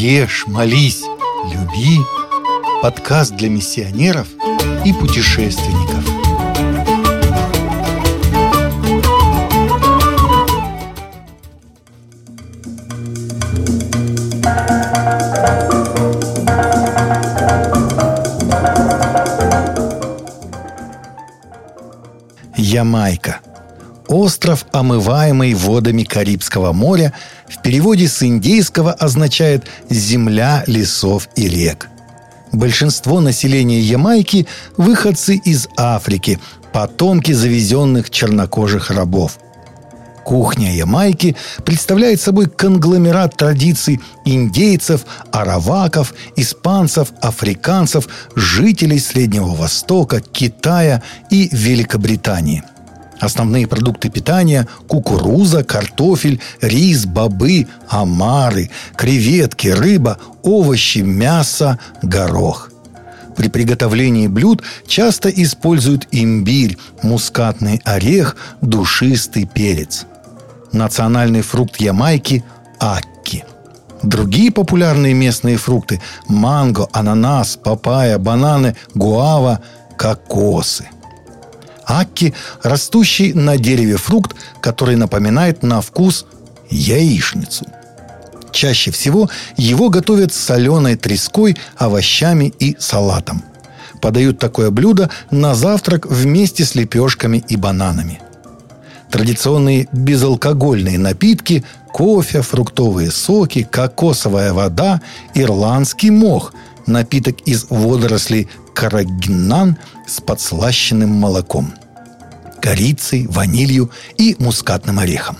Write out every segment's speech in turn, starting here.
Ешь, молись, люби. Подкаст для миссионеров и путешественников. Ямайка – Остров, омываемый водами Карибского моря, в переводе с индейского означает «земля лесов и рек». Большинство населения Ямайки – выходцы из Африки, потомки завезенных чернокожих рабов. Кухня Ямайки представляет собой конгломерат традиций индейцев, араваков, испанцев, африканцев, жителей Среднего Востока, Китая и Великобритании – Основные продукты питания – кукуруза, картофель, рис, бобы, омары, креветки, рыба, овощи, мясо, горох. При приготовлении блюд часто используют имбирь, мускатный орех, душистый перец. Национальный фрукт Ямайки – акки. Другие популярные местные фрукты – манго, ананас, папайя, бананы, гуава, кокосы – Акки – растущий на дереве фрукт, который напоминает на вкус яичницу. Чаще всего его готовят с соленой треской, овощами и салатом. Подают такое блюдо на завтрак вместе с лепешками и бананами. Традиционные безалкогольные напитки – кофе, фруктовые соки, кокосовая вода, ирландский мох – напиток из водорослей карагинан с подслащенным молоком, корицей, ванилью и мускатным орехом.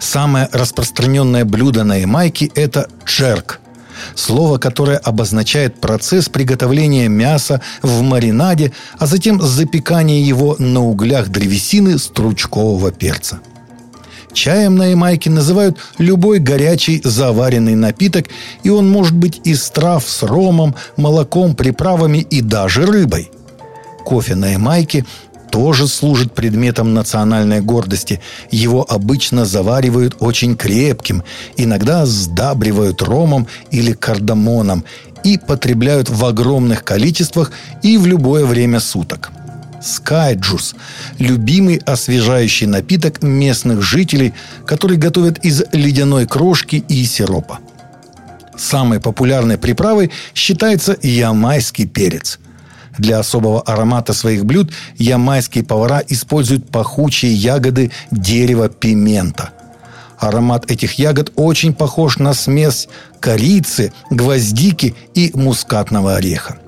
Самое распространенное блюдо на Ямайке – это джерк – слово, которое обозначает процесс приготовления мяса в маринаде, а затем запекания его на углях древесины стручкового перца – Чаем на Ямайке называют любой горячий заваренный напиток, и он может быть из трав с ромом, молоком, приправами и даже рыбой. Кофе на Ямайке тоже служит предметом национальной гордости. Его обычно заваривают очень крепким, иногда сдабривают ромом или кардамоном и потребляют в огромных количествах и в любое время суток – Sky juice – любимый освежающий напиток местных жителей, который готовят из ледяной крошки и сиропа. Самой популярной приправой считается ямайский перец. Для особого аромата своих блюд ямайские повара используют пахучие ягоды дерева пимента. Аромат этих ягод очень похож на смесь корицы, гвоздики и мускатного ореха.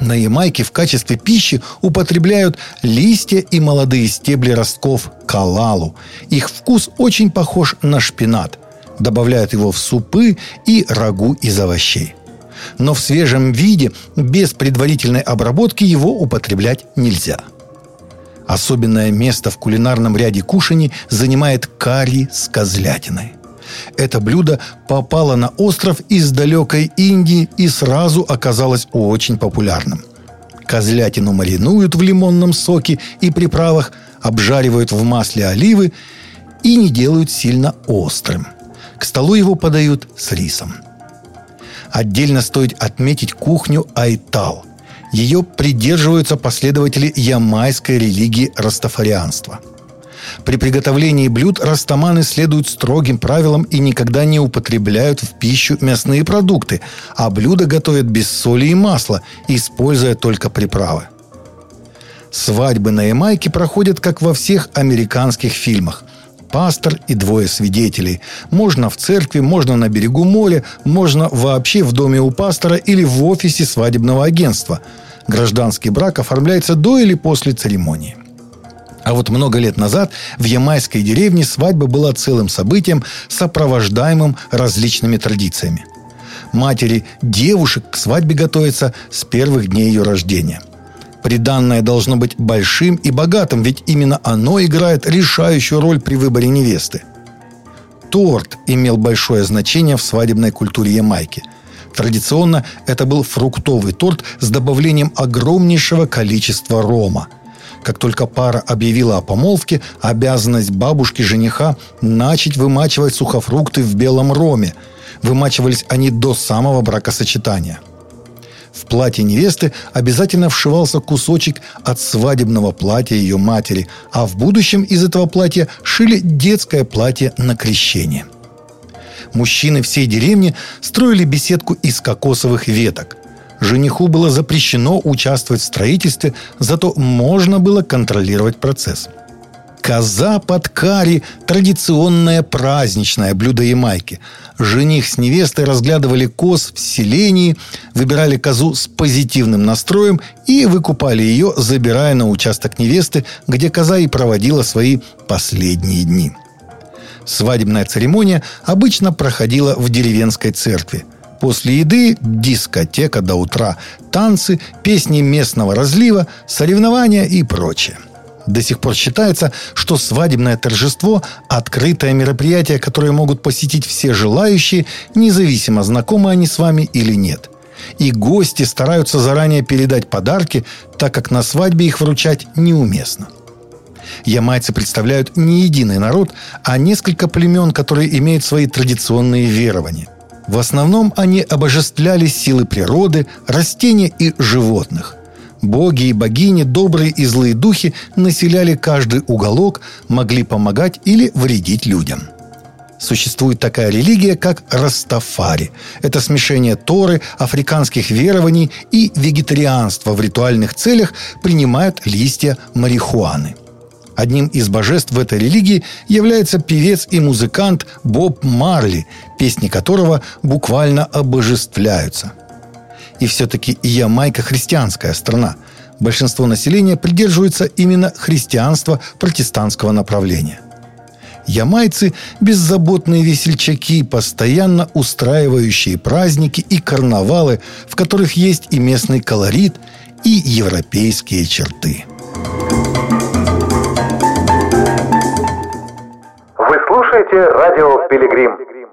На Ямайке в качестве пищи употребляют листья и молодые стебли ростков калалу. Их вкус очень похож на шпинат. Добавляют его в супы и рагу из овощей. Но в свежем виде, без предварительной обработки, его употреблять нельзя. Особенное место в кулинарном ряде кушаний занимает карри с козлятиной – это блюдо попало на остров из далекой Индии и сразу оказалось очень популярным. Козлятину маринуют в лимонном соке и приправах, обжаривают в масле оливы и не делают сильно острым. К столу его подают с рисом. Отдельно стоит отметить кухню айтал. Ее придерживаются последователи ямайской религии растафарианства – при приготовлении блюд растаманы следуют строгим правилам и никогда не употребляют в пищу мясные продукты, а блюда готовят без соли и масла, используя только приправы. Свадьбы на Ямайке проходят, как во всех американских фильмах. Пастор и двое свидетелей. Можно в церкви, можно на берегу моря, можно вообще в доме у пастора или в офисе свадебного агентства. Гражданский брак оформляется до или после церемонии. А вот много лет назад в ямайской деревне свадьба была целым событием, сопровождаемым различными традициями. Матери девушек к свадьбе готовятся с первых дней ее рождения. Приданное должно быть большим и богатым, ведь именно оно играет решающую роль при выборе невесты. Торт имел большое значение в свадебной культуре Ямайки – Традиционно это был фруктовый торт с добавлением огромнейшего количества рома – Как только пара объявила о помолвке, обязанность бабушки жениха начать вымачивать сухофрукты в белом роме. Вымачивались они до самого бракосочетания. В платье невесты обязательно вшивался кусочек от свадебного платья ее матери, а в будущем из этого платья шили детское платье на крещение. Мужчины всей деревни строили беседку из кокосовых веток – жениху было запрещено участвовать в строительстве, зато можно было контролировать процесс. Коза под карри – традиционное праздничное блюдо Ямайки. Жених с невестой разглядывали коз в селении, выбирали козу с позитивным настроем и выкупали ее, забирая на участок невесты, где коза и проводила свои последние дни. Свадебная церемония обычно проходила в деревенской церкви – После еды – дискотека до утра, танцы, песни местного разлива, соревнования и прочее. До сих пор считается, что свадебное торжество – открытое мероприятие, которое могут посетить все желающие, независимо, знакомы они с вами или нет. И гости стараются заранее передать подарки, так как на свадьбе их вручать неуместно. Ямайцы представляют не единый народ, а несколько племен, которые имеют свои традиционные верования. В основном они обожествляли силы природы, растения и животных. Боги и богини, добрые и злые духи населяли каждый уголок, могли помогать или вредить людям. Существует такая религия, как Растафари. Это смешение Торы, африканских верований и вегетарианства в ритуальных целях принимают листья марихуаны – Одним из божеств в этой религии является певец и музыкант Боб Марли, песни которого буквально обожествляются. И все-таки Ямайка христианская страна. Большинство населения придерживается именно христианства протестантского направления. Ямайцы – беззаботные весельчаки, постоянно устраивающие праздники и карнавалы, в которых есть и местный колорит, и европейские черты – радио «Пилигрим».